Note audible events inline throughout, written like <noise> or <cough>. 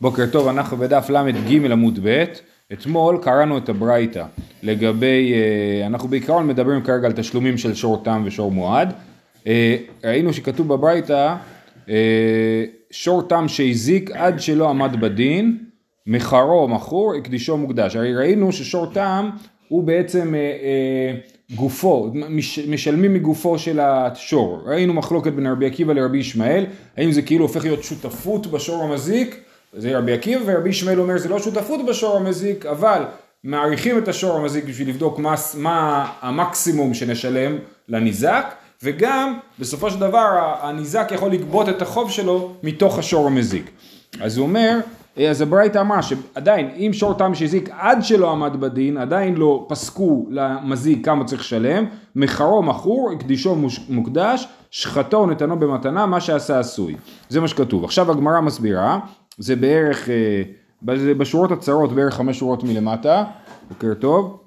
בוקר טוב, אנחנו בדף ל"ג עמוד ב', אתמול קראנו את הברייתא. לגבי, אה, אנחנו בעיקרון מדברים כרגע על תשלומים של שור תם ושור מועד, אה, ראינו שכתוב בברייתא אה, שור תם שהזיק עד שלא עמד בדין, מחרו מכור, הקדישו מוקדש, הרי ראינו ששור תם הוא בעצם גופו, משלמים מגופו של השור, ראינו מחלוקת בין רבי עקיבא לרבי ישמעאל, האם זה כאילו הופך להיות שותפות בשור המזיק זה רבי עקיבא ורבי ישמעאל אומר זה לא שותפות בשור המזיק אבל מעריכים את השור המזיק בשביל לבדוק מה, מה המקסימום שנשלם לניזק וגם בסופו של דבר הניזק יכול לגבות את החוב שלו מתוך השור המזיק. אז הוא אומר, אז הברייתא אמרה שעדיין אם שור תם שהזיק עד שלא עמד בדין עדיין לא פסקו למזיק כמה צריך לשלם, מחרו מכור, הקדישו מוקדש, שחטו נתנו במתנה, מה שעשה עשוי. זה מה שכתוב. עכשיו הגמרא מסבירה זה בערך, אה, בשורות הצרות בערך חמש שורות מלמטה, בוקר טוב.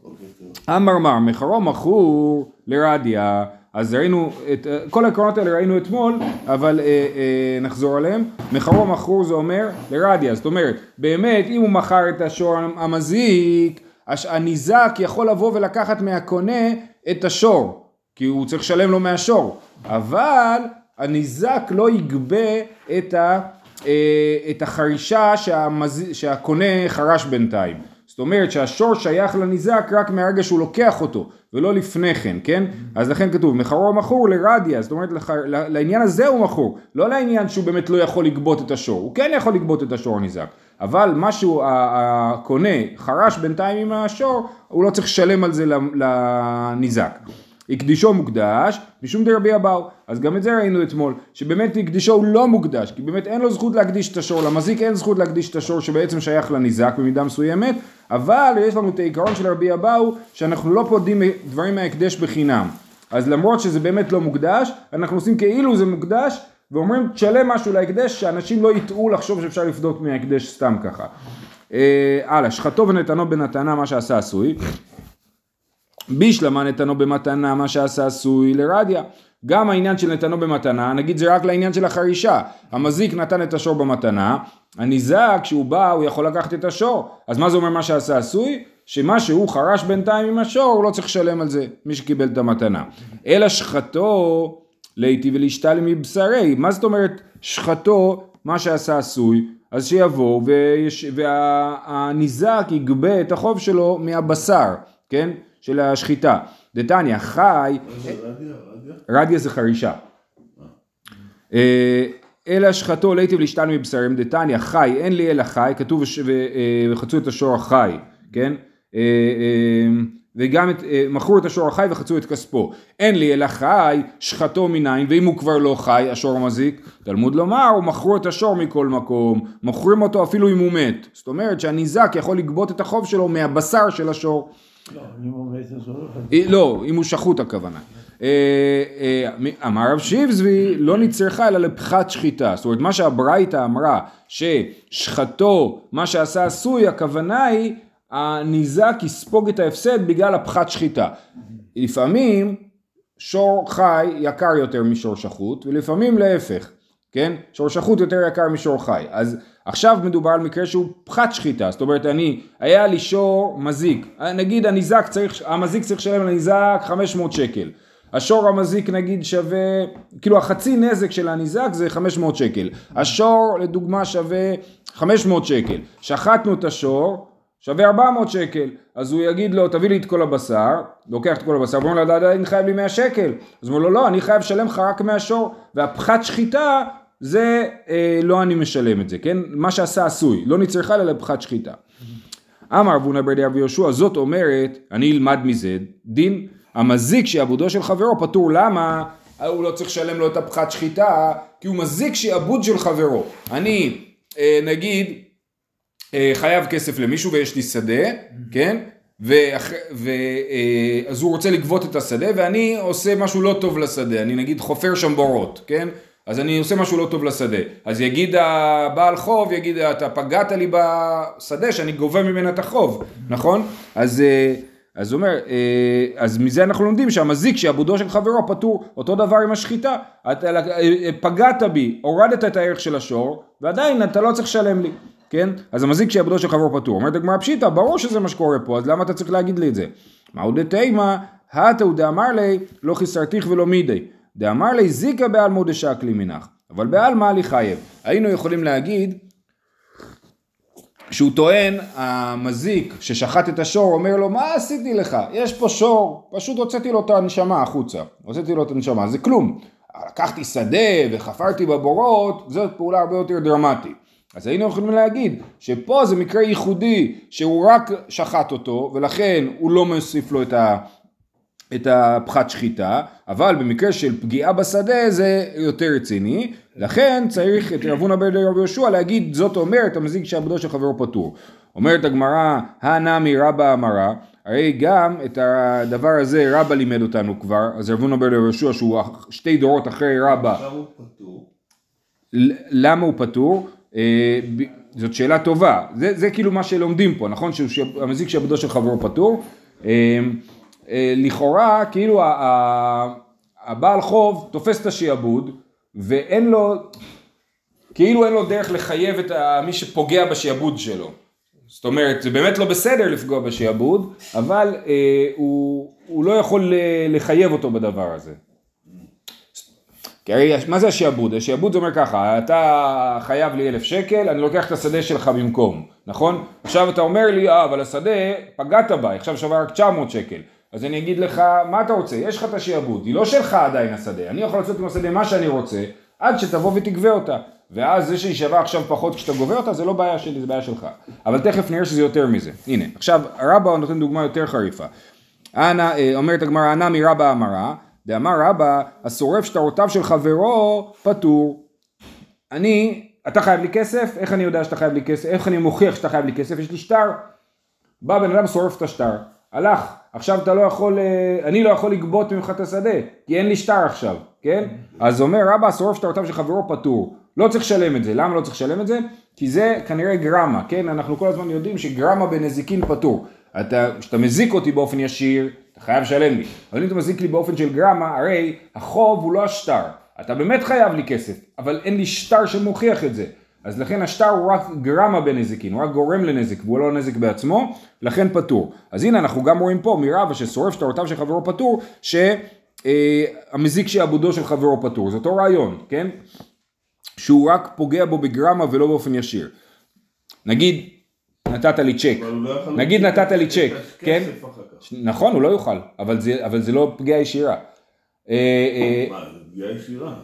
אמר מחרו מכור לרדיה, אז ראינו, את כל העקרונות האלה ראינו אתמול, אבל אה, אה, נחזור עליהם. מחרו מכור זה אומר לרדיה, זאת אומרת, באמת אם הוא מכר את השור המזיק, הניזק יכול לבוא ולקחת מהקונה את השור, כי הוא צריך לשלם לו מהשור, אבל הניזק לא יגבה את ה... אה, את החרישה שהמז... שהקונה חרש בינתיים. זאת אומרת שהשור שייך לניזק רק מהרגע שהוא לוקח אותו ולא לפני כן, כן? אז לכן כתוב מחרו מכור לרדיה, זאת אומרת לח... לעניין הזה הוא מכור, לא לעניין שהוא באמת לא יכול לגבות את השור, הוא כן יכול לגבות את השור הניזק, אבל משהו הקונה חרש בינתיים עם השור, הוא לא צריך לשלם על זה לניזק. הקדישו מוקדש, משום דרבי אבאו. אז גם את זה ראינו אתמול, שבאמת הקדישו הוא לא מוקדש, כי באמת אין לו זכות להקדיש את השור, למזיק אין זכות להקדיש את השור שבעצם שייך לניזק במידה מסוימת, אבל יש לנו את העיקרון של רבי אבאו, שאנחנו לא פודים דברים מההקדש בחינם. אז למרות שזה באמת לא מוקדש, אנחנו עושים כאילו זה מוקדש, ואומרים תשלם משהו להקדש, שאנשים לא יטעו לחשוב שאפשר לפדות מההקדש סתם ככה. אה, הלאה, שחטו ונתנו בנתנה מה שעשה עשוי. בישלמה נתנו במתנה מה שעשה עשוי לרדיה. גם העניין של נתנו במתנה, נגיד זה רק לעניין של החרישה. המזיק נתן את השור במתנה, הניזק כשהוא בא הוא יכול לקחת את השור. אז מה זה אומר מה שעשה עשוי? שמה שהוא חרש בינתיים עם השור הוא לא צריך לשלם על זה, מי שקיבל את המתנה. אלא שחטו להיטיב ולהשתלם מבשרי. מה זאת אומרת שחטו מה שעשה עשוי? אז שיבוא ויש... והניזק יגבה את החוב שלו מהבשר, כן? של השחיטה. דתניא חי, רדיה זה חרישה. אה, אלא שחטו ליטיב להשתן מבשרים דתניא חי אין לי אלא חי כתוב אה, וחצו את השור החי כן? אה, וגם את, מכרו את השור החי וחצו את כספו. אין לי אלא חי שחטו מניין ואם הוא כבר לא חי השור המזיק. תלמוד לומר הוא מכרו את השור מכל מקום מוכרים אותו אפילו אם הוא מת. זאת אומרת שהניזק יכול לגבות את החוב שלו מהבשר של השור לא, אם הוא שחוט הכוונה. אה, אה, אמר רב שיבזבי לא נצרכה אלא לפחת שחיטה. זאת אומרת מה שהברייתא אמרה ששחטו מה שעשה עשוי הכוונה היא הניזק יספוג את ההפסד בגלל הפחת שחיטה. לפעמים שור חי יקר יותר משור שחוט ולפעמים להפך. כן? שור שחוט יותר יקר משור חי. אז עכשיו מדובר על מקרה שהוא פחת שחיטה, זאת אומרת אני, היה לי שור מזיק, נגיד הניזק צריך, המזיק צריך לשלם לניזק 500 שקל. השור המזיק נגיד שווה, כאילו החצי נזק של הניזק זה 500 שקל. השור לדוגמה שווה 500 שקל. שחטנו את השור, שווה 400 שקל. אז הוא יגיד לו תביא לי את כל הבשר, לוקח את כל הבשר, ואומר לו עדיין חייב לי 100 שקל. אז הוא אומר לו לא, אני חייב לשלם לך רק מהשור. והפחת שחיטה זה אה, לא אני משלם את זה, כן? מה שעשה עשוי, לא נצרכה אלא לפחת שחיטה. אמר אבונה ברדי אבי יהושע, זאת אומרת, אני אלמד מזה, דין המזיק שעבודו של חברו פטור, למה? הוא לא צריך לשלם לו את הפחת שחיטה, כי הוא מזיק שעבוד של חברו. אני, אה, נגיד, אה, חייב כסף למישהו ויש לי שדה, כן? ואח... ו... אה, אז הוא רוצה לגבות את השדה ואני עושה משהו לא טוב לשדה, אני נגיד חופר שם בורות, כן? אז אני עושה משהו לא טוב לשדה. אז יגיד הבעל חוב, יגיד, אתה פגעת לי בשדה שאני גובה ממנה את החוב, נכון? אז, אה, הוא אומר, אה, אז מזה אנחנו לומדים שהמזיק שעבודו של חברו פטור, אותו דבר עם השחיטה. אתה אה, פגעת בי, הורדת את הערך של השור, ועדיין אתה לא צריך לשלם לי. כן? אז המזיק שיעבדו של חברו פטור. אומרת הגמרא פשיטא, ברור שזה מה שקורה פה, אז למה אתה צריך להגיד לי את זה? מהו דתימה, התאו דאמר לי, לא חיסרתיך ולא מידי. דאמר לי זיקה בעלמא דשקלי מנך. אבל בעלמא לי חייב. היינו יכולים להגיד שהוא טוען, המזיק ששחט את השור אומר לו מה עשיתי לך? יש פה שור, פשוט הוצאתי לו את הנשמה החוצה, הוצאתי לו את הנשמה, זה כלום. לקחתי שדה וחפרתי בבורות, זאת פעולה הרבה יותר דרמטית. אז היינו יכולים להגיד שפה זה מקרה ייחודי שהוא רק שחט אותו ולכן הוא לא מוסיף לו את ה... את הפחת שחיטה, אבל במקרה של פגיעה בשדה זה יותר רציני, לכן צריך את רבונה בן רבי יהושע להגיד זאת אומרת המזיק שעבדו של חברו פטור. אומרת הגמרא, הנמי רבא אמרה, הרי גם את הדבר הזה רבא לימד אותנו כבר, אז רבונה בן רבי יהושע שהוא שתי דורות אחרי רבא. למה הוא פטור? אה, זאת שאלה טובה, זה, זה כאילו מה שלומדים פה, נכון? שהמזיק שעבדו של חברו פטור. אה, לכאורה כאילו הבעל חוב תופס את השעבוד ואין לו, כאילו אין לו דרך לחייב את מי שפוגע בשעבוד שלו. זאת אומרת, זה באמת לא בסדר לפגוע בשעבוד, אבל אה, הוא, הוא לא יכול לחייב אותו בדבר הזה. כי הרי מה זה השעבוד? השעבוד זה אומר ככה, אתה חייב לי אלף שקל, אני לוקח את השדה שלך במקום, נכון? עכשיו אתה אומר לי, אה, אבל השדה, פגעת בה, עכשיו שווה רק 900 שקל. אז אני אגיד לך, מה אתה רוצה? יש לך את השעבוד, היא לא שלך עדיין השדה, אני יכול לעשות עם השדה מה שאני רוצה, עד שתבוא ותגבה אותה. ואז זה שהיא שווה עכשיו פחות כשאתה גובה אותה, זה לא בעיה שלי, זה בעיה שלך. אבל תכף נראה שזה יותר מזה. הנה, עכשיו רבא נותן דוגמה יותר חריפה. אנא, אה, אומרת הגמרא, אנא מרבא אמרה, דאמר רבא, השורף שטרותיו של חברו פטור. אני, אתה חייב לי כסף? איך אני יודע שאתה חייב לי כסף? איך אני מוכיח שאתה חייב לי כסף? יש לי שטר. בא בן אדם שורף את השטר. הלך, עכשיו אתה לא יכול, אה, אני לא יכול לגבות ממך את השדה, כי אין לי שטר עכשיו, כן? אז אומר רבא, שורף שטרותיו של חברו פטור, לא צריך לשלם את זה, למה לא צריך לשלם את זה? כי זה כנראה גרמה, כן? אנחנו כל הזמן יודעים שגרמה בנזיקין פטור. אתה, כשאתה מזיק אותי באופן ישיר, אתה חייב לשלם לי. אבל אם אתה מזיק לי באופן של גרמה, הרי החוב הוא לא השטר. אתה באמת חייב לי כסף, אבל אין לי שטר שמוכיח את זה. אז לכן השטר הוא רק גרמה בנזיקין, הוא רק גורם לנזק והוא לא נזק בעצמו, לכן פטור. אז הנה אנחנו גם רואים פה מרבה ששורף שטרותיו של חברו פטור, שהמזיק שעבודו של חברו פטור, זה אותו רעיון, כן? שהוא רק פוגע בו בגרמה ולא באופן ישיר. נגיד נתת לי צ'ק, לא נגיד נתת לי צ'ק, כן? נכון, הוא לא יוכל, אבל זה, לא פגיעה ישירה. אה, אה, מה, זה פגיעה ישירה.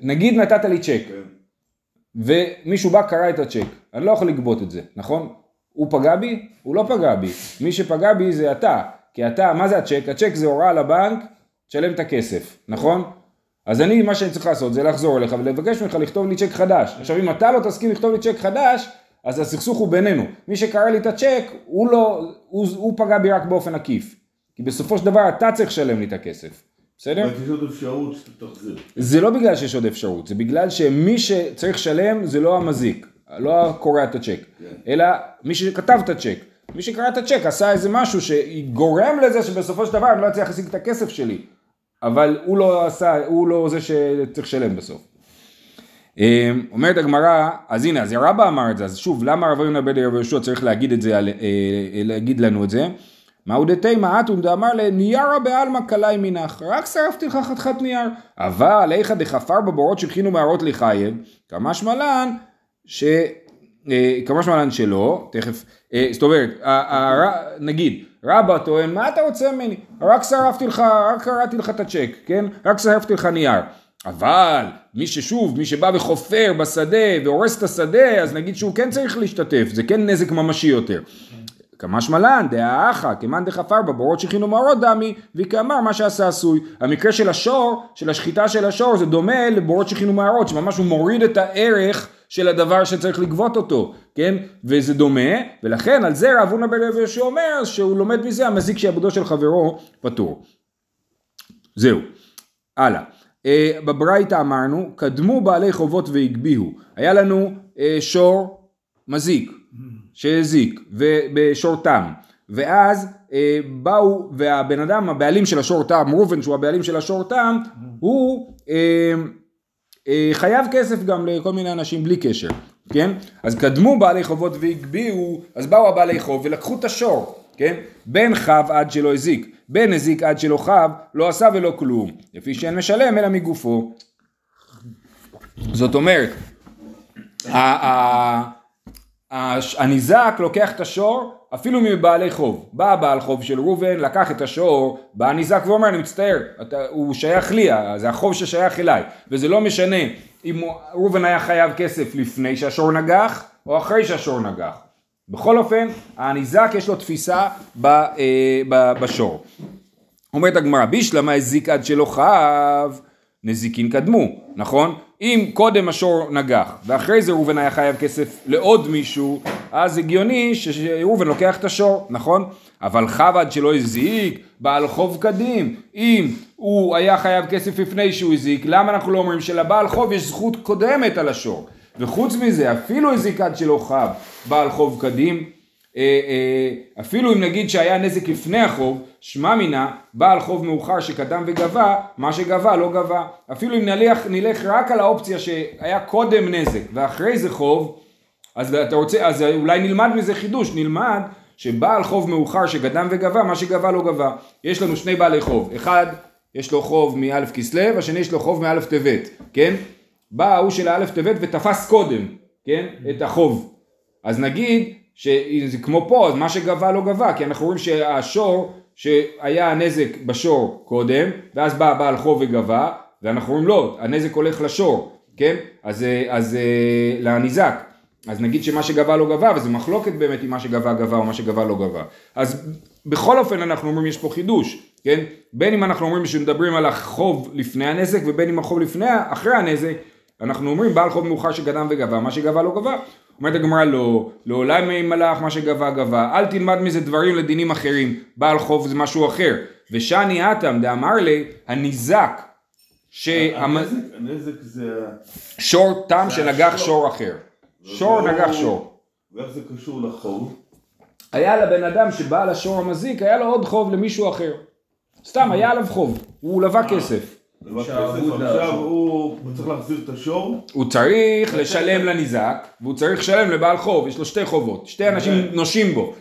נגיד נתת לי צ'ק. ומישהו בא קרא את הצ'ק, אני לא יכול לגבות את זה, נכון? הוא פגע בי? הוא לא פגע בי. מי שפגע בי זה אתה. כי אתה, מה זה הצ'ק? הצ'ק זה הוראה לבנק, תשלם את הכסף, נכון? אז אני, מה שאני צריך לעשות זה לחזור אליך ולבקש ממך לכתוב לי צ'ק חדש. עכשיו אם אתה לא תסכים לכתוב לי צ'ק חדש, אז הסכסוך הוא בינינו. מי שקרא לי את הצ'ק, הוא לא, הוא, הוא פגע בי רק באופן עקיף. כי בסופו של דבר אתה צריך לשלם לי את הכסף. בסדר? יש עוד אפשרות שתחזיר. זה לא בגלל שיש עוד אפשרות, זה בגלל שמי שצריך לשלם זה לא המזיק, לא הקורא את הצ'ק, כן. אלא מי שכתב את הצ'ק. מי שקרא את הצ'ק עשה איזה משהו שגורם לזה שבסופו של דבר אני לא אצליח להשיג את הכסף שלי, אבל הוא לא עשה, הוא לא זה שצריך לשלם בסוף. אמ, אומרת הגמרא, אז הנה, אז רבא אמר את זה, אז שוב, למה רב יונה בן יהושע צריך להגיד את זה, אה, להגיד לנו את זה? מהו דתימה אתון דאמר לניירה בעלמא קלעי מנך, רק שרפתי לך חתיכת נייר. אבל איכא דחפר בבורות שהכינו מערות לחייב, כמה שמלן, ש... אה, כמה שמלן שלא, תכף, אה, זאת אומרת, נגיד, רבא טוען, מה אתה רוצה ממני? רק שרפתי לך, רק קראתי לך את הצ'ק, כן? רק שרפתי לך נייר. אבל מי ששוב, מי שבא וחופר בשדה והורס את השדה, אז נגיד שהוא כן צריך להשתתף, זה כן נזק ממשי יותר. כמשמע לן דעה אחא כמאן דחפר בבורות שכינו מאורות דמי וכאמר מה שעשה עשוי. המקרה של השור, של השחיטה של השור זה דומה לבורות שכינו מערות שממש הוא מוריד את הערך של הדבר שצריך לגבות אותו, כן? וזה דומה, ולכן על זה רב הונא בן רבי יהושע אומר שהוא לומד מזה המזיק שעבודו של חברו פטור. זהו. הלאה. אה, בברייתא אמרנו, קדמו בעלי חובות והגביהו. היה לנו אה, שור מזיק. שהזיק, ובשור תם, ואז אה, באו, והבן אדם, הבעלים של השור תם, ראובן שהוא הבעלים של השור תם, הוא אה, אה, חייב כסף גם לכל מיני אנשים בלי קשר. כן? אז קדמו בעלי חובות והגביהו, אז באו הבעלי חוב ולקחו את השור, כן? בן חב עד שלא הזיק, בן הזיק עד שלא חב, לא עשה ולא כלום, לפי שאין משלם אלא מגופו. זאת אומרת, הניזק לוקח את השור אפילו מבעלי חוב. בא הבעל חוב של ראובן, לקח את השור, בא הניזק ואומר, אני מצטער, אתה, הוא שייך לי, זה החוב ששייך אליי. וזה לא משנה אם ראובן היה חייב כסף לפני שהשור נגח, או אחרי שהשור נגח. בכל אופן, הניזק יש לו תפיסה ב, אה, ב, בשור. אומרת הגמרא, בישלמה הזיק עד שלא חב, נזיקין קדמו, נכון? אם קודם השור נגח, ואחרי זה ראובן היה חייב כסף לעוד מישהו, אז הגיוני שראובן לוקח את השור, נכון? אבל חב עד שלא הזיק, בעל חוב קדים, אם הוא היה חייב כסף לפני שהוא הזיק, למה אנחנו לא אומרים שלבעל חוב יש זכות קודמת על השור? וחוץ מזה, אפילו הזיק עד שלא חב, בעל חוב קדים, אפילו אם נגיד שהיה נזק לפני החוב, שמע מינה, בעל חוב מאוחר שקדם וגבה, מה שגבה לא גבה. אפילו אם נלך, נלך רק על האופציה שהיה קודם נזק ואחרי זה חוב, אז אתה רוצה, אז אולי נלמד מזה חידוש, נלמד שבעל חוב מאוחר שקדם וגבה, מה שגבה לא גבה. יש לנו שני בעלי חוב, אחד יש לו חוב מאלף כסלו, השני יש לו חוב מאלף טבת, כן? בא ההוא של האלף טבת ותפס קודם, כן? את החוב. אז נגיד שזה כמו פה, אז מה שגבה לא גבה, כי אנחנו רואים שהשור, שהיה נזק בשור קודם, ואז בא בעל חוב וגבה, ואנחנו רואים לא, הנזק הולך לשור, כן? אז, אה, אז אה, לניזק. אז נגיד שמה שגבה לא גבה, וזה מחלוקת באמת אם מה שגבה גבה או מה שגבה לא גבה. אז בכל אופן אנחנו אומרים יש פה חידוש, כן? בין אם אנחנו אומרים שמדברים על החוב לפני הנזק, ובין אם החוב לפני, אחרי הנזק, אנחנו אומרים בעל חוב מאוחר שגדם וגבה, מה שגבה לא גבה. אומרת הגמרא לא, לעולם אין מלאך מה שגבה גבה, אל תלמד מזה דברים לדינים אחרים, בעל חוב זה משהו אחר. ושני עתם דאמר לי, הניזק, שהשור הנזק, הנזק זה... תם זה שנגח. שור אחר. שור לא- נגח שור. ואיך זה קשור לחוב? היה לבן אדם שבעל השור המזיק, היה לו עוד חוב למישהו אחר. סתם, היה עליו חוב, הוא לווה כסף. עכשיו. הוא צריך להחזיר את השור, הוא צריך לשלם לניזק, והוא צריך לשלם לבעל חוב, יש לו שתי חובות, שתי אנשים כן. נושים בו.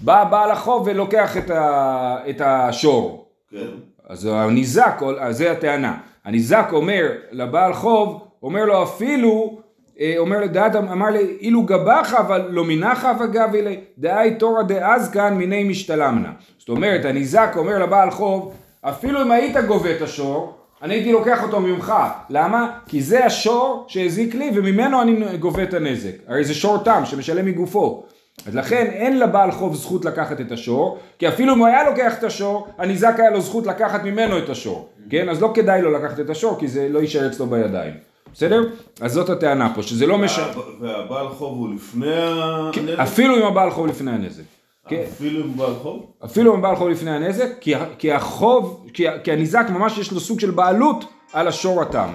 בא בעל החוב ולוקח את, ה, את השור. כן, אז הניזק, אז זה הטענה. הניזק אומר לבעל חוב, אומר לו אפילו, אה, אומר לדעת, אמר לי, אילו גבך אבל לא מנחה וגבי לי, דאי תורא דאז כאן מיני משתלמנה. זאת אומרת, הניזק אומר לבעל חוב, אפילו אם היית גובה את השור, אני הייתי לוקח אותו ממך. למה? כי זה השור שהזיק לי וממנו אני גובה את הנזק. הרי זה שור תם שמשלם מגופו. אז לכן אין לבעל חוב זכות לקחת את השור, כי אפילו אם הוא היה לוקח את השור, הניזק היה לו זכות לקחת ממנו את השור, כן? אז לא כדאי לו לקחת את השור, כי זה לא יישאר אצלו בידיים, בסדר? אז זאת הטענה פה, שזה לא משנה, והב- והבעל חוב הוא לפני הנזק? אפילו אם הבעל חוב לפני הנזק, כן? אפילו עם בעל חוב? אפילו אם הבעל חוב לפני הנזק, כי, כי החוב, כי, כי הניזק ממש יש לו סוג של בעלות על השור התם,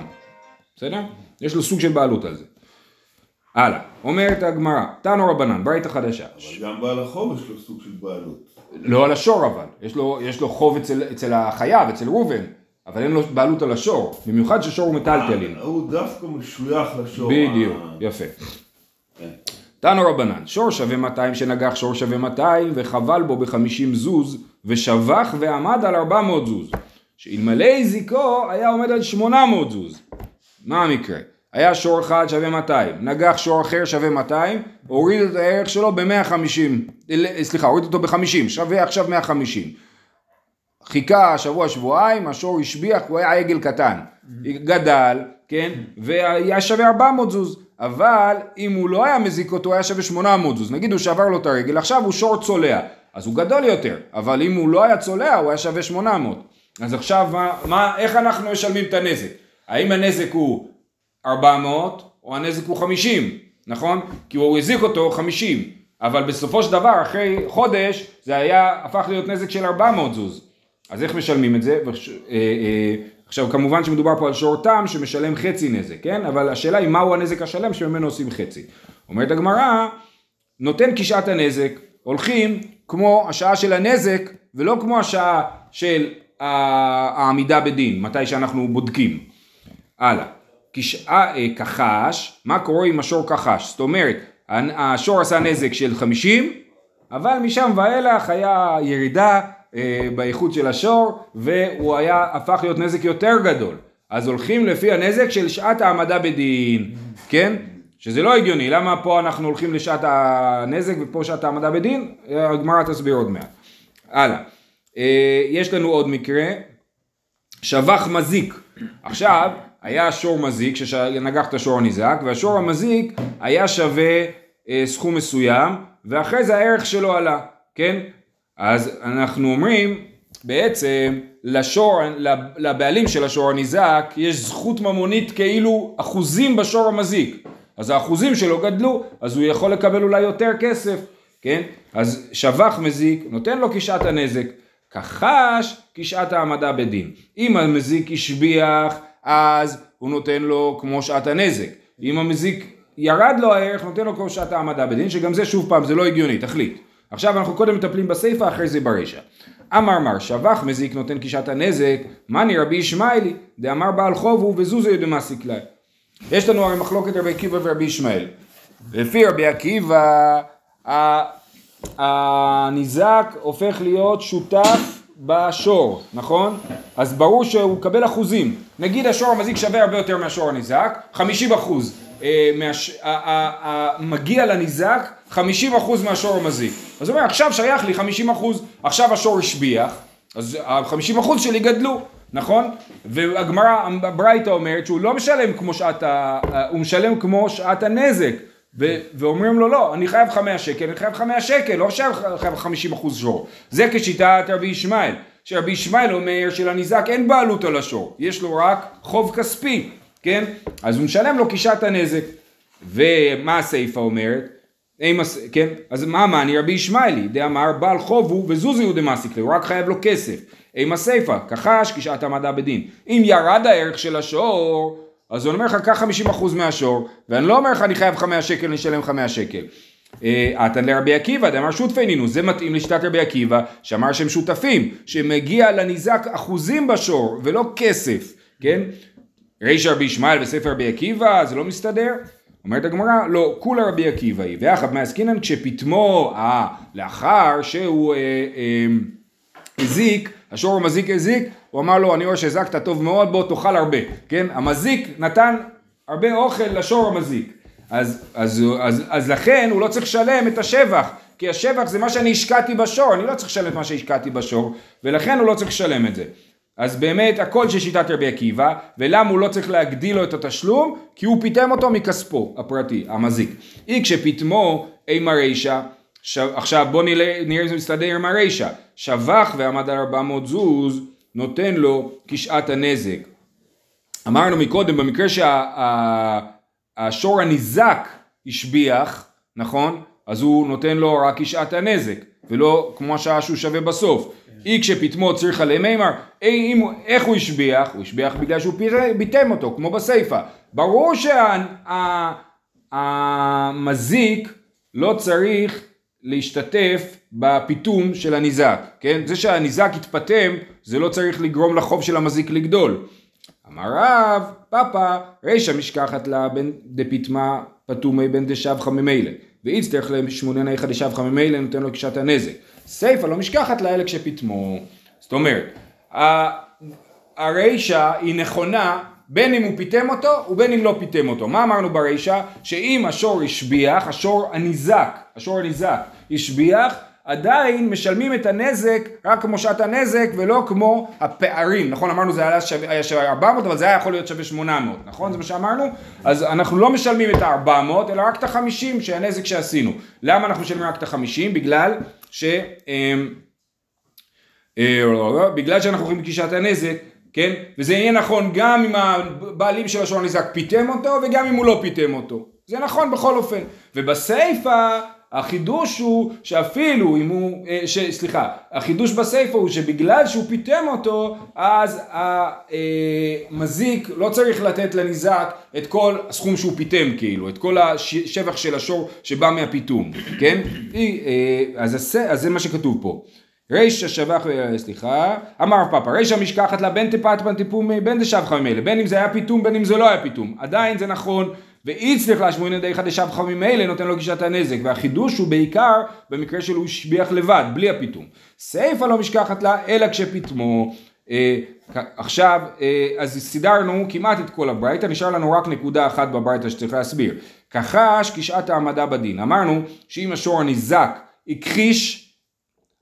בסדר? יש לו סוג של בעלות על זה. הלאה, אומרת הגמרא, תנו רבנן, ברית החדשה. אבל גם בעל החוב יש לו סוג של בעלות. לא על השור אבל, יש לו, יש לו חוב אצל, אצל החייב, אצל ראובן, אבל אין לו בעלות על השור, במיוחד ששור הוא מטלטלין. אה, הוא דווקא משוייך לשור. בדיוק, ה- יפה. תנו רבנן, שור שווה 200 שנגח שור שווה 200 וחבל בו ב-50 זוז ושבח ועמד על 400 זוז. שאלמלא זיקו היה עומד על 800 זוז. מה המקרה? היה שור אחד שווה 200, נגח שור אחר שווה 200, הוריד את הערך שלו ב-150, סליחה, הוריד אותו ב-50, שווה עכשיו 150. חיכה שבוע שבועיים, השור השביח, הוא היה עגל קטן, גדל, כן, והיה שווה 400 זוז, אבל אם הוא לא היה מזיק אותו, היה שווה 800 זוז, נגיד הוא שבר לו את הרגל, עכשיו הוא שור צולע, אז הוא גדול יותר, אבל אם הוא לא היה צולע, הוא היה שווה 800, אז עכשיו מה, מה, איך אנחנו משלמים את הנזק? האם הנזק הוא 400 או הנזק הוא 50, נכון? כי הוא הזיק אותו 50, אבל בסופו של דבר אחרי חודש זה היה, הפך להיות נזק של 400 זוז. אז איך משלמים את זה? אה, אה, עכשיו כמובן שמדובר פה על שור תם שמשלם חצי נזק, כן? אבל השאלה היא מהו הנזק השלם שממנו עושים חצי. אומרת הגמרא, נותן כשעת הנזק, הולכים כמו השעה של הנזק ולא כמו השעה של העמידה בדין, מתי שאנחנו בודקים. הלאה. כשעה אה, כחש, מה קורה עם השור כחש? זאת אומרת, השור עשה נזק של 50, אבל משם ואילך היה ירידה אה, באיכות של השור, והוא היה, הפך להיות נזק יותר גדול. אז הולכים לפי הנזק של שעת העמדה בדין, כן? שזה לא הגיוני, למה פה אנחנו הולכים לשעת הנזק ופה שעת העמדה בדין? הגמרא תסביר עוד מעט. הלאה. אה, יש לנו עוד מקרה, שבח מזיק. עכשיו, היה שור מזיק שנגח את השור הנזק, והשור המזיק היה שווה אה, סכום מסוים, ואחרי זה הערך שלו עלה, כן? אז אנחנו אומרים, בעצם לשור, לבעלים של השור הנזק יש זכות ממונית כאילו אחוזים בשור המזיק. אז האחוזים שלו גדלו, אז הוא יכול לקבל אולי יותר כסף, כן? אז שבח מזיק, נותן לו כשעת הנזק, כחש כשעת העמדה בדין. אם המזיק השביח, אז הוא נותן לו כמו שעת הנזק. אם המזיק ירד לו הערך, נותן לו כמו שעת העמדה בדין, שגם זה שוב פעם, זה לא הגיוני, תחליט. עכשיו אנחנו קודם מטפלים בסיפא, אחרי זה ברישא. אמר מר שבח מזיק נותן כשעת הנזק, מאני רבי ישמעאלי, דאמר בעל חוב הוא וזוזי דמסיק להם. יש לנו הרי מחלוקת רבי עקיבא ורבי ישמעאל. לפי רבי עקיבא, הניזק הופך להיות שותף בשור, נכון? אז ברור שהוא מקבל אחוזים. נגיד השור המזיק שווה הרבה יותר מהשור הניזק, 50 אחוז. אה, מגיע לניזק 50 אחוז מהשור המזיק. אז הוא אומר עכשיו שייך לי 50 אחוז, עכשיו השור השביח, אז ה-50 אחוז שלי גדלו. נכון? והגמרא, הברייתא אומרת שהוא לא משלם כמו שעת ה... הוא משלם כמו שעת הנזק. ו- ואומרים לו לא, אני חייב חמש שקל, אני חייב חמש שקל, לא חייב חמישים אחוז שור. זה כשיטת רבי ישמעאל. שרבי ישמעאל אומר שלניזק אין בעלות על השור, יש לו רק חוב כספי, כן? אז הוא משלם לו כשעת הנזק. ומה הסיפא אומרת? כן? אז מה מעני רבי ישמעאלי? דאמר בעל חוב הוא וזוזי הוא דמאסיקלי, הוא רק חייב לו כסף. אימה סיפא, כחש כשעת המדע בדין. אם ירד הערך של השור, אז הוא אומר לך קח 50% מהשור, ואני לא אומר לך אני חייב 5 שקל, אני אשלם לך 100 שקל. עתן אה, לרבי עקיבא, דאמר שותפי נינו, זה מתאים לשיטת רבי עקיבא, שאמר שהם שותפים, שמגיע לניזק אחוזים בשור, ולא כסף, כן? רישא רבי ישמעאל וספר רבי עקיבא, זה לא מסתדר? אומרת הגמרא, לא, כולה רבי עקיבא היא, ואחד מעסקינן כשפטמו, אה, לאחר שהוא אה, אה, הזיק, השור המזיק הזיק, הוא אמר לו, אני רואה שהזקת טוב מאוד, בוא תאכל הרבה, כן? המזיק נתן הרבה אוכל לשור המזיק. אז, אז, אז, אז לכן הוא לא צריך לשלם את השבח, כי השבח זה מה שאני השקעתי בשור, אני לא צריך לשלם את מה שהשקעתי בשור, ולכן הוא לא צריך לשלם את זה. אז באמת הכל של שיטת רבי עקיבא, ולמה הוא לא צריך להגדיל לו את התשלום? כי הוא פיטם אותו מכספו הפרטי, המזיק. אי כשפיטמו אימה רישא ש... עכשיו בוא נראה, נראה אם זה מסתדר עם הרישא. שבח ועמד על 400 זוז, נותן לו כשעת הנזק. אמרנו מקודם, במקרה שהשור שה... הניזק השביח, נכון? אז הוא נותן לו רק כשעת הנזק, ולא כמו השעה שהוא שווה בסוף. אי כשפטמו צריך עליהם מימר, איך הוא השביח? הוא השביח בגלל שהוא ביטם אותו, כמו בסיפא. ברור שהמזיק שה... לא צריך להשתתף בפיתום של הניזק, כן? זה שהניזק יתפטם, זה לא צריך לגרום לחוב של המזיק לגדול. אמר רב, פאפה, רישא משכחת לה בין דפיטמה פתומי בין דשבחה ממילא. ואיצטרך לשמוננה איכא דשבחה ממילא נותן לו קשת הנזק. סיפא לא משכחת לה אלה כשפיטמו. זאת אומרת, הרישא היא נכונה בין אם הוא פיטם אותו ובין אם לא פיטם אותו. מה אמרנו ברישא? שאם השור השביח, השור הניזק, השור הניזק השביח, עדיין משלמים את הנזק רק כמו שעת הנזק ולא כמו הפערים, נכון? אמרנו זה היה שווה, היה שווה 400 אבל זה היה יכול להיות שווה 800, נכון? זה מה שאמרנו? אז אנחנו לא משלמים את ה-400 אלא רק את ה-50 שהנזק שעשינו. למה אנחנו משלמים רק את ה-50? בגלל ש... אמ, אה, בגלל שאנחנו הולכים בגישת הנזק כן? וזה יהיה נכון גם אם הבעלים של השור הנזק פיטם אותו וגם אם הוא לא פיטם אותו. זה נכון בכל אופן. ובסיפא החידוש הוא שאפילו אם הוא, אה, ש, סליחה, החידוש בסיפא הוא שבגלל שהוא פיטם אותו, אז המזיק לא צריך לתת לניזק את כל הסכום שהוא פיטם כאילו, את כל השבח של השור שבא מהפיטום, כן? <coughs> אה, אז אז זה מה שכתוב פה. רישא שבח, סליחה, אמר פאפא, רישא משכחת לה בין טיפת טיפומי בין דשבחה ממילא, בין אם זה היה פיתום בין אם זה לא היה פיתום, עדיין זה נכון, ואיצטריך להשמועין ידי אחד דשבחה ממילא נותן לו גישת הנזק, והחידוש הוא בעיקר במקרה שהוא השביח לבד, בלי הפיתום. סיפא לא משכחת לה, אלא כשפיתמו. אה, עכשיו, אה, אז סידרנו כמעט את כל הברייתא, נשאר לנו רק נקודה אחת בברייתא שצריך להסביר. כחש כשעת העמדה בדין. אמרנו שאם השור הניזק הכחיש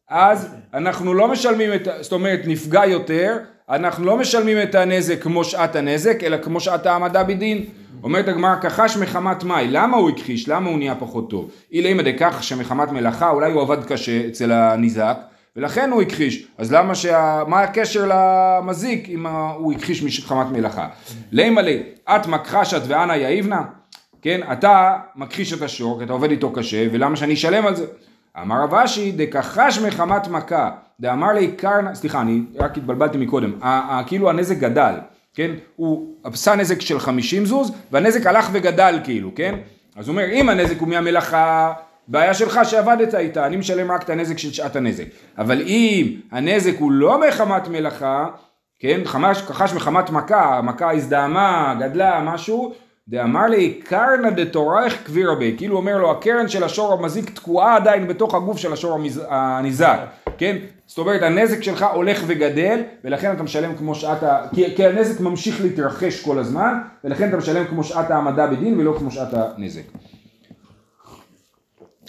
אז אנחנו לא משלמים את, זאת אומרת נפגע יותר, אנחנו לא משלמים את הנזק כמו שעת הנזק, אלא כמו שעת העמדה בדין. אומרת הגמרא, כחש מחמת מאי, למה הוא הכחיש? למה הוא נהיה פחות טוב? אילא דכך שמחמת מלאכה, אולי הוא עבד קשה אצל הניזק, ולכן הוא הכחיש. אז למה שה... מה הקשר למזיק אם הוא הכחיש מחמת מלאכה? לימא לי, את מכחשת ואנא יאיבנה? כן, אתה מכחיש את השור, כי אתה עובד איתו קשה, ולמה שאני אשלם על זה? אמר רב אשי דכחש מחמת מכה, דאמר לי קרנה, סליחה, אני רק התבלבלתי מקודם, כאילו הנזק גדל, כן? הוא עשה נזק של 50 זוז, והנזק הלך וגדל כאילו, כן? אז הוא אומר, אם הנזק הוא מהמלאכה, בעיה שלך שעבדת איתה, אני משלם רק את הנזק של שעת הנזק. אבל אם הנזק הוא לא מחמת מלאכה, כן? חמש, כחש מחמת מכה, המכה הזדהמה, גדלה, משהו, דאמר לי קרנא דתורייך כביר בי, כאילו אומר לו הקרן של השור המזיק תקועה עדיין בתוך הגוף של השור המז... הניזק, כן? זאת אומרת הנזק שלך הולך וגדל ולכן אתה משלם כמו שעת ה... כי, כי הנזק ממשיך להתרחש כל הזמן ולכן אתה משלם כמו שעת העמדה בדין ולא כמו שעת הנזק.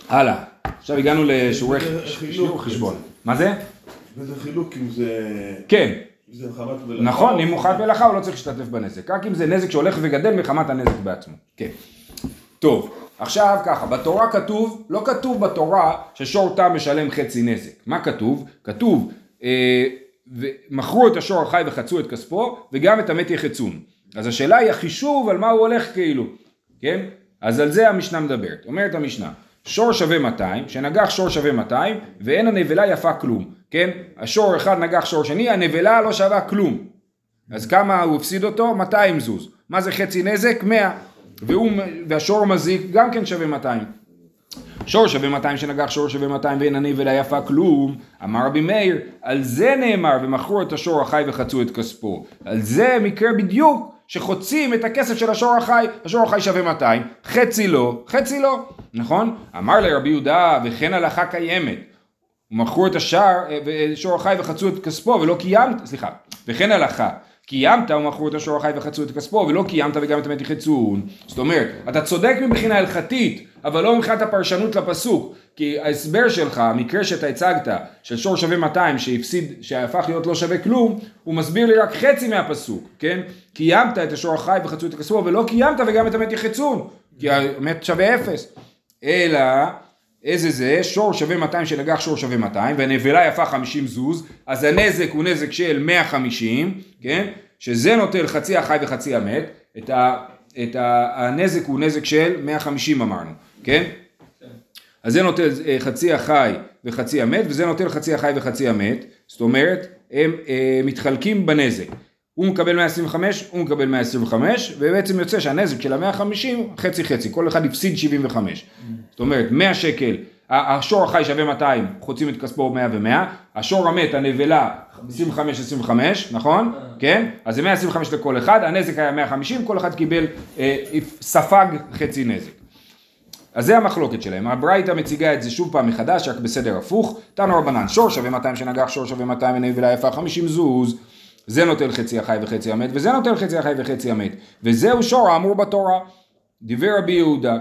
הלאה, עכשיו הגענו לשיעורי חשבון. מה זה? וזה חילוק אם זה... כן. נכון, אם הוא חד מלאכה הוא לא צריך להשתתף בנזק, רק אם זה נזק שהולך וגדל מחמת הנזק בעצמו. כן. טוב, עכשיו ככה, בתורה כתוב, לא כתוב בתורה ששור תם משלם חצי נזק. מה כתוב? כתוב, אה, מכרו את השור החי וחצו את כספו, וגם את המת יחצון. אז השאלה היא החישוב על מה הוא הולך כאילו, כן? אז על זה המשנה מדברת. אומרת המשנה, שור שווה 200, שנגח שור שווה 200, ואין הנבלה יפה כלום. כן? השור אחד נגח שור שני, הנבלה לא שווה כלום. אז כמה הוא הפסיד אותו? 200 זוז. מה זה חצי נזק? 100. והוא, והשור מזיק גם כן שווה 200. שור שווה 200 שנגח שור שווה 200 ואין הנבלה יפה כלום. אמר רבי מאיר, על זה נאמר ומכרו את השור החי וחצו את כספו. על זה מקרה בדיוק שחוצים את הכסף של השור החי, השור החי שווה 200, חצי לא, חצי לא, נכון? אמר לרבי יהודה וכן הלכה קיימת. ומכרו את השער, אה, שור החי וחצו את כספו ולא קיימת, סליחה, וכן הלכה, קיימת ומכרו את השור החי וחצו את כספו ולא קיימת וגם את המת יחצון. זאת אומרת, אתה צודק מבחינה הלכתית, אבל לא מבחינת הפרשנות לפסוק, כי ההסבר שלך, המקרה שאתה הצגת, של שור שווה 200 שהפסיד, שהפך להיות לא שווה כלום, הוא מסביר לי רק חצי מהפסוק, כן? קיימת את השור החי וחצו את כספו ולא קיימת וגם את המת יחצון, כי המת שווה אפס. אלא איזה זה? שור שווה 200 שנגח שור שווה 200 והנבלה יפה 50 זוז אז הנזק הוא נזק של 150 כן? שזה נוטל חצי החי וחצי המת את, ה, את ה, הנזק הוא נזק של 150 אמרנו כן? אז זה נוטל אה, חצי החי וחצי המת וזה נוטל חצי החי וחצי המת זאת אומרת הם אה, מתחלקים בנזק הוא מקבל 125, הוא מקבל 125, ובעצם יוצא שהנזק של ה-150 חצי חצי, כל אחד הפסיד 75. זאת אומרת, 100 שקל, השור החי שווה 200, חוצים את כספו 100 ו-100, השור המת, הנבלה, 25-25, נכון? כן? אז זה 125 לכל אחד, הנזק היה 150, כל אחד קיבל, אה, ספג חצי נזק. אז זה המחלוקת שלהם, הברייתא מציגה את זה שוב פעם מחדש, רק בסדר הפוך, תנו רבנן, שור שווה 200 שנגח, שור שווה 200 ונבלה יפה 50 זוז, זה נוטל חצי החי וחצי המת, וזה נוטל חצי החי וחצי המת, וזהו שור האמור בתורה. דיבר רבי יהודה,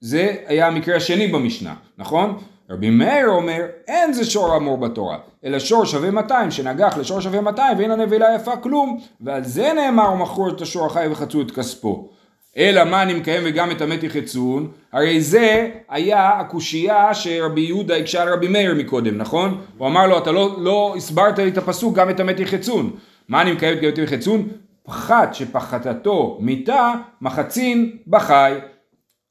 זה היה המקרה השני במשנה, נכון? רבי מאיר אומר, אין זה שור אמור בתורה, אלא שור שווה 200 שנגח לשור שווה 200 ואין הנבלה יפה כלום, ועל זה נאמר ומכרו את השור החי וחצו את כספו. אלא מה אני מקיים וגם את המת יחצון, הרי זה היה הקושייה שרבי יהודה הקשה על רבי מאיר מקודם, נכון? הוא אמר לו, אתה לא, לא הסברת לי את הפסוק גם את המת יחצון. מה אני מקיים את המת יחצון? פחת שפחתתו מיתה, מחצין בחי.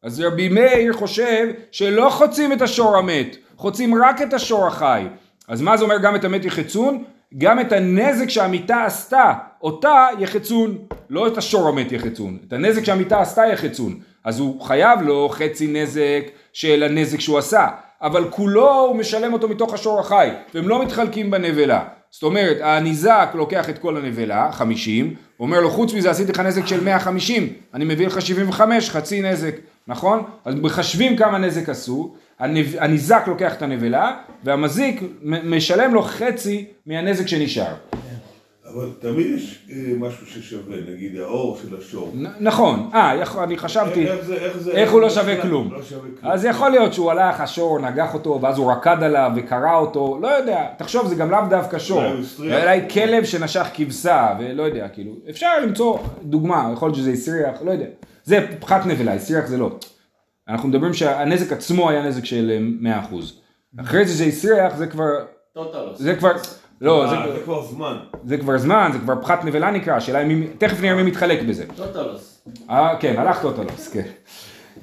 אז רבי מאיר חושב שלא חוצים את השור המת, חוצים רק את השור החי. אז מה זה אומר גם את המת יחצון? גם את הנזק שהמיטה עשתה, אותה יחצון, לא את השור המת יחצון, את הנזק שהמיטה עשתה יחצון. אז הוא חייב לו חצי נזק של הנזק שהוא עשה, אבל כולו הוא משלם אותו מתוך השור החי, והם לא מתחלקים בנבלה. זאת אומרת, הניזק לוקח את כל הנבלה, 50, אומר לו חוץ מזה עשיתי לך נזק של 150, אני מביא לך 75, חצי נזק, נכון? אז מחשבים כמה נזק עשו, הניזק לוקח את הנבלה, והמזיק משלם לו חצי מהנזק שנשאר. אבל תמיד יש אה, משהו ששווה, נגיד האור של השור. נכון, אה, אני חשבתי, איך זה, איך זה, איך הוא לא שווה כלום. לא שווה כלום. אז יכול להיות שהוא הלך, השור נגח אותו, ואז הוא רקד עליו וקרע אותו, לא יודע, תחשוב, זה גם לאו דווקא שור. אולי כלב שנשך כבשה, ולא יודע, כאילו, אפשר למצוא דוגמה, יכול להיות שזה הסריח, לא יודע. זה פחת נבלה, הסריח זה לא. אנחנו מדברים שהנזק עצמו היה נזק של אה, 100%. אחרי זה שהסריח זה כבר. זה כבר, לא, זה, אה, זה כבר זמן. זה כבר זמן, זה כבר פחת נבלה נקרא, השאלה היא מי, תכף נראה מי מתחלק בזה. טוטלוס. אה, כן, הלך טוטלוס, כן.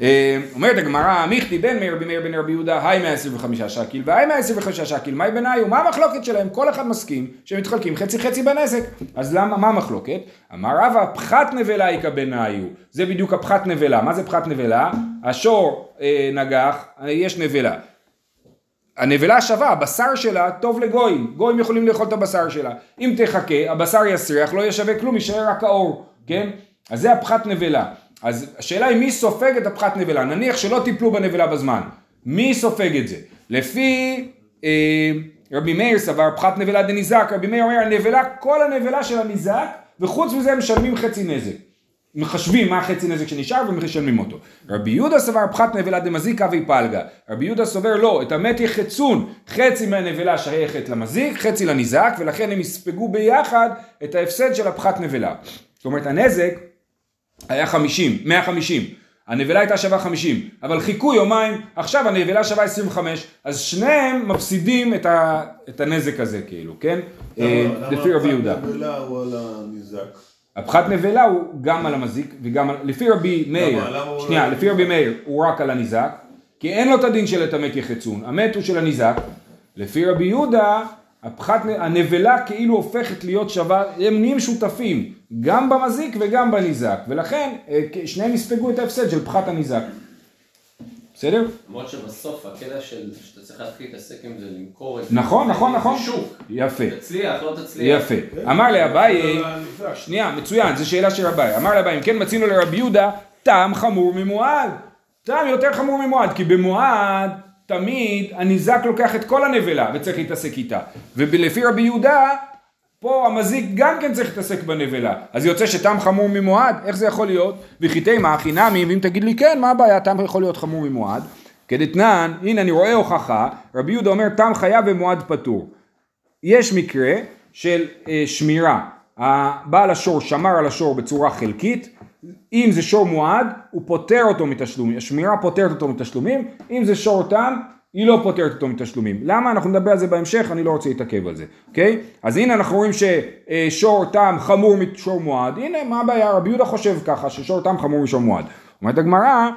אה, אומרת הגמרא, מיכתי בן מאיר בן מאיר בן רבי יהודה, היי 125 שקיל והי 125 שקיל, מהי בניו? מה המחלוקת שלהם? כל אחד מסכים שהם מתחלקים חצי חצי בנזק. אז למה, מה המחלוקת? אמר רבא, פחת נבלה איכא בניו. זה בדיוק הפחת נבלה. מה זה פחת נבלה? השור אה, נגח, אה, יש נבלה. הנבלה שווה, הבשר שלה טוב לגויים, גויים יכולים לאכול את הבשר שלה. אם תחכה, הבשר יסריח, לא יהיה שווה כלום, יישאר רק האור, כן? אז זה הפחת נבלה. אז השאלה היא מי סופג את הפחת נבלה, נניח שלא טיפלו בנבלה בזמן, מי סופג את זה? לפי אה, רבי מאיר סבר פחת נבלה דניזק, רבי מאיר אומר הנבלה, כל הנבלה של הניזק, וחוץ מזה הם משלמים חצי נזק. מחשבים מה החצי נזק שנשאר ומשלמים אותו. רבי יהודה סבר פחת נבלה דמזיק אבי פלגה. רבי יהודה סובר לא, את המת יחצון, חצי מהנבלה שייכת למזיק, חצי לניזק, ולכן הם יספגו ביחד את ההפסד של הפחת נבלה. זאת אומרת הנזק היה 50, 150. הנבלה הייתה שווה 50, אבל חיכו יומיים, עכשיו הנבלה שווה 25, אז שניהם מפסידים את, ה, את הנזק הזה כאילו, כן? אה, לפי רבי יהודה. למה הפחת הוא על הניזק? הפחת נבלה הוא גם על המזיק וגם על... לפי רבי מאיר, שנייה, לא- לפי רבי מאיר הוא רק על הניזק, כי אין לו את הדין של את המת יחצון, המת הוא של הניזק. לפי רבי יהודה, הפחת, הנבלה כאילו הופכת להיות שווה, הם נהיים שותפים, גם במזיק וגם בניזק, ולכן אה, שניהם יספגו את ההפסד של פחת הניזק. בסדר? למרות שבסוף הקטע של שאתה צריך להתחיל להתעסק עם זה, למכור את זה. נכון, נכון, נכון. שוק. יפה, תצליח, לא תצליח. יפה. אמר לאביי, זה הניזק. שנייה, מצוין, זו שאלה של רבי. אמר לאביי, אם כן מצינו לרבי יהודה, טעם חמור ממועד. טעם יותר חמור ממועד, כי במועד תמיד הניזק לוקח את כל הנבלה וצריך להתעסק איתה. ולפי רבי יהודה, פה המזיק גם כן צריך להתעסק בנבלה. אז יוצא שטעם חמור ממועד, איך זה יכול להיות? וחיטי מה הכי נמי, ואם תגיד לי כן, מה הבעיה, טעם יכול להיות חמור ממועד? כדתנן, הנה אני רואה הוכחה, רבי יהודה אומר טעם חיה ומועד פטור. יש מקרה של אה, שמירה, הבעל השור שמר על השור בצורה חלקית, אם זה שור מועד, הוא פוטר אותו מתשלומים, השמירה פוטרת אותו מתשלומים, אם זה שור תם, היא לא פוטרת אותו מתשלומים. למה? אנחנו נדבר על זה בהמשך, אני לא רוצה להתעכב על זה, אוקיי? אז הנה אנחנו רואים ששור תם חמור משור מועד, הנה מה הבעיה, רבי יהודה חושב ככה, ששור תם חמור משור מועד. אומרת הגמרא,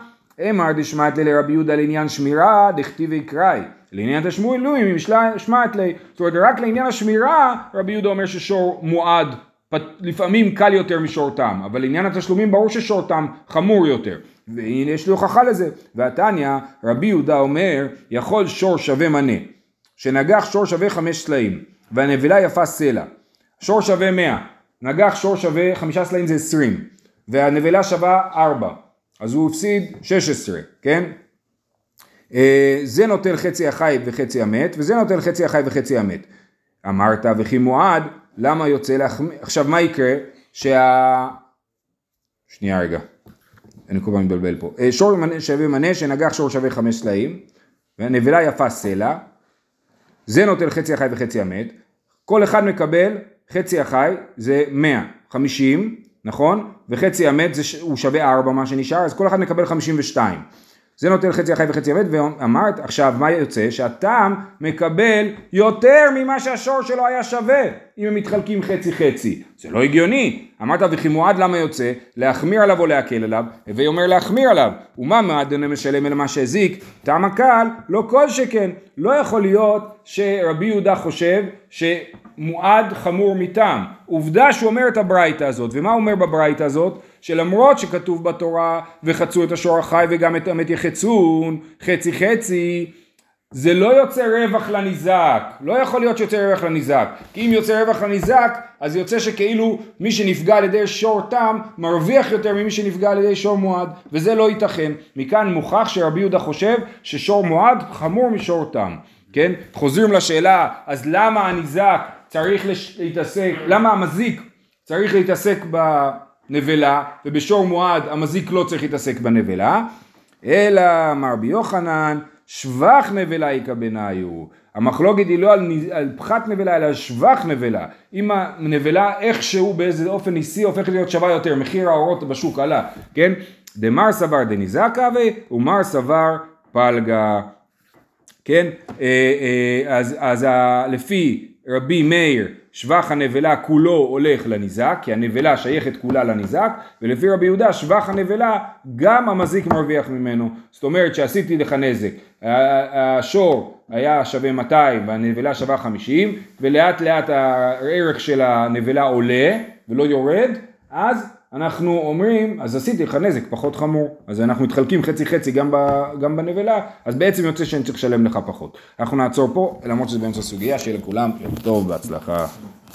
אמר דשמט לי לרבי יהודה לעניין שמירה, דכתיבי קראי. לעניין תשמעאלים, אם שמעת לי. זאת אומרת, רק לעניין השמירה, רבי יהודה אומר ששור מועד לפעמים קל יותר משור תם, אבל לעניין התשלומים ברור ששור תם חמור יותר. והנה יש לי הוכחה לזה. והתניא, רבי יהודה אומר, יכול שור שווה מנה, שנגח שור שווה חמש סלעים, והנבלה יפה סלע. שור שווה מאה, נגח שור שווה חמישה סלעים זה עשרים, והנבלה שווה ארבע, אז הוא הפסיד שש עשרה, כן? אה, זה נוטל חצי החי וחצי המת, וזה נוטל חצי החי וחצי המת. אמרת וכי מועד, למה יוצא להחמיא? עכשיו מה יקרה? שה... שנייה רגע, אני כל פעם מתבלבל פה. אה, שור שווה מנה שנגח שור שווה חמש סלעים, והנבלה יפה סלע, זה נוטל חצי החי וחצי המת, כל אחד מקבל חצי החי זה 100, 50, נכון? וחצי המת זה, הוא שווה 4 מה שנשאר, אז כל אחד מקבל 52. זה נותן חצי החי וחצי המת, ואמרת, עכשיו מה יוצא? שהטעם מקבל יותר ממה שהשור שלו היה שווה, אם הם מתחלקים חצי חצי. זה לא הגיוני. אמרת וכי מועד למה יוצא? להחמיר עליו או להקל עליו? הווי אומר להחמיר עליו. ומה מועד אינו משלם אלא מה שהזיק? טעם הקל, לא כל שכן. לא יכול להיות שרבי יהודה חושב שמועד חמור מטעם. עובדה שהוא אומר את הברייתא הזאת, ומה הוא אומר בברייתא הזאת? שלמרות שכתוב בתורה וחצו את השור החי וגם את המת יחצון, חצי חצי, זה לא יוצא רווח לניזק, לא יכול להיות שיוצא רווח לניזק, כי אם יוצא רווח לניזק, אז יוצא שכאילו מי שנפגע על ידי שור תם, מרוויח יותר ממי שנפגע על ידי שור מועד, וזה לא ייתכן. מכאן מוכח שרבי יהודה חושב ששור מועד חמור משור תם, כן? חוזרים לשאלה, אז למה הניזק צריך. להתעסק, למה המזיק צריך להתעסק בנבלה, ובשור מועד המזיק לא צריך להתעסק בנבלה, אלא רבי יוחנן, שבח נבלה איכא בניו. המחלוקת היא לא על, על פחת נבלה אלא על שבח נבלה. אם הנבלה איכשהו באיזה אופן ניסי הופכת להיות שווה יותר, מחיר האורות בשוק עלה, כן? דמר סבר דניזקה ומר סבר פלגה. כן? אה, אה, אז, אז ה, לפי רבי מאיר שבח הנבלה כולו הולך לניזק, כי הנבלה שייכת כולה לניזק, ולפי רבי יהודה שבח הנבלה גם המזיק מרוויח ממנו. זאת אומרת שעשיתי לך נזק, השור היה שווה 200 והנבלה שווה 50, ולאט לאט הערך של הנבלה עולה ולא יורד, אז אנחנו אומרים, אז עשיתי לך נזק פחות חמור, אז אנחנו מתחלקים חצי חצי גם, ב, גם בנבלה, אז בעצם יוצא שאני צריך לשלם לך פחות. אנחנו נעצור פה, למרות שזה באמצע סוגיה, שיהיה לכולם טוב, בהצלחה.